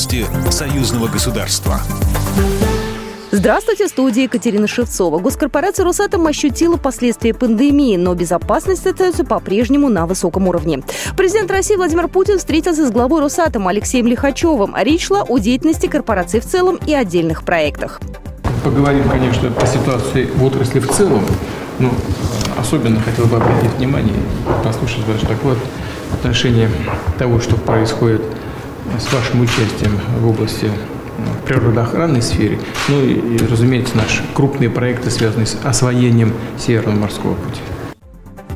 Новости союзного государства. Здравствуйте, в студии Екатерина Шевцова. Госкорпорация «Росатом» ощутила последствия пандемии, но безопасность остается по-прежнему на высоком уровне. Президент России Владимир Путин встретился с главой «Росатом» Алексеем Лихачевым. Речь шла о деятельности корпорации в целом и отдельных проектах. Поговорим, конечно, по ситуации в отрасли в целом. Но особенно хотел бы обратить внимание, послушать ваш доклад в отношении того, что происходит с вашим участием в области ну, природоохранной сфере, ну и, разумеется, наши крупные проекты, связанные с освоением Северного морского пути.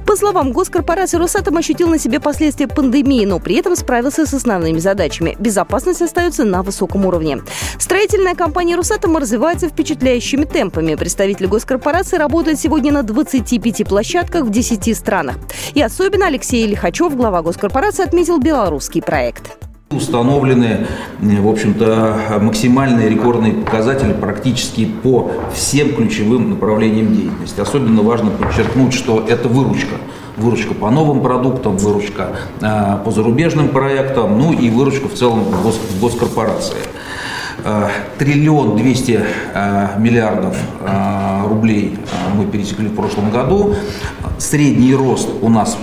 По словам госкорпорации, Росатом ощутил на себе последствия пандемии, но при этом справился с основными задачами. Безопасность остается на высоком уровне. Строительная компания Росатома развивается впечатляющими темпами. Представители госкорпорации работают сегодня на 25 площадках в 10 странах. И особенно Алексей Лихачев, глава госкорпорации, отметил белорусский проект. Установлены, в общем-то, максимальные рекордные показатели практически по всем ключевым направлениям деятельности. Особенно важно подчеркнуть, что это выручка. Выручка по новым продуктам, выручка э, по зарубежным проектам, ну и выручка в целом гос, госкорпорации. Э, триллион двести э, миллиардов рублей мы пересекли в прошлом году. Средний рост у нас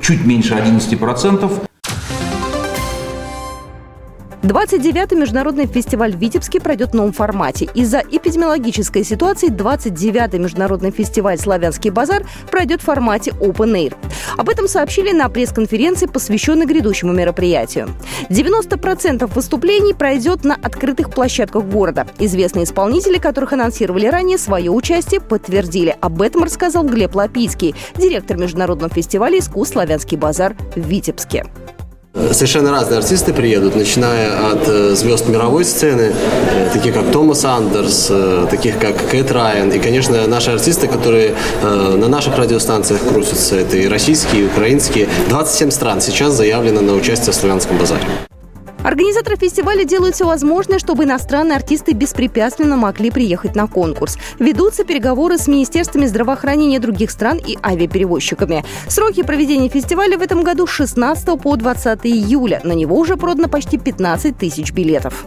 чуть меньше 11 процентов. 29-й международный фестиваль в Витебске пройдет в новом формате. Из-за эпидемиологической ситуации 29-й международный фестиваль «Славянский базар» пройдет в формате Open Air. Об этом сообщили на пресс-конференции, посвященной грядущему мероприятию. 90% выступлений пройдет на открытых площадках города. Известные исполнители, которых анонсировали ранее, свое участие подтвердили. Об этом рассказал Глеб Лапицкий, директор международного фестиваля искусств «Славянский базар» в Витебске. Совершенно разные артисты приедут, начиная от э, звезд мировой сцены, э, таких как Томас Андерс, э, таких как Кэт Райан, и, конечно, наши артисты, которые на наших радиостанциях крутятся, это и российские, и украинские. 27 стран сейчас заявлено на участие в Славянском базаре. Организаторы фестиваля делают все возможное, чтобы иностранные артисты беспрепятственно могли приехать на конкурс. Ведутся переговоры с министерствами здравоохранения других стран и авиаперевозчиками. Сроки проведения фестиваля в этом году с 16 по 20 июля. На него уже продано почти 15 тысяч билетов.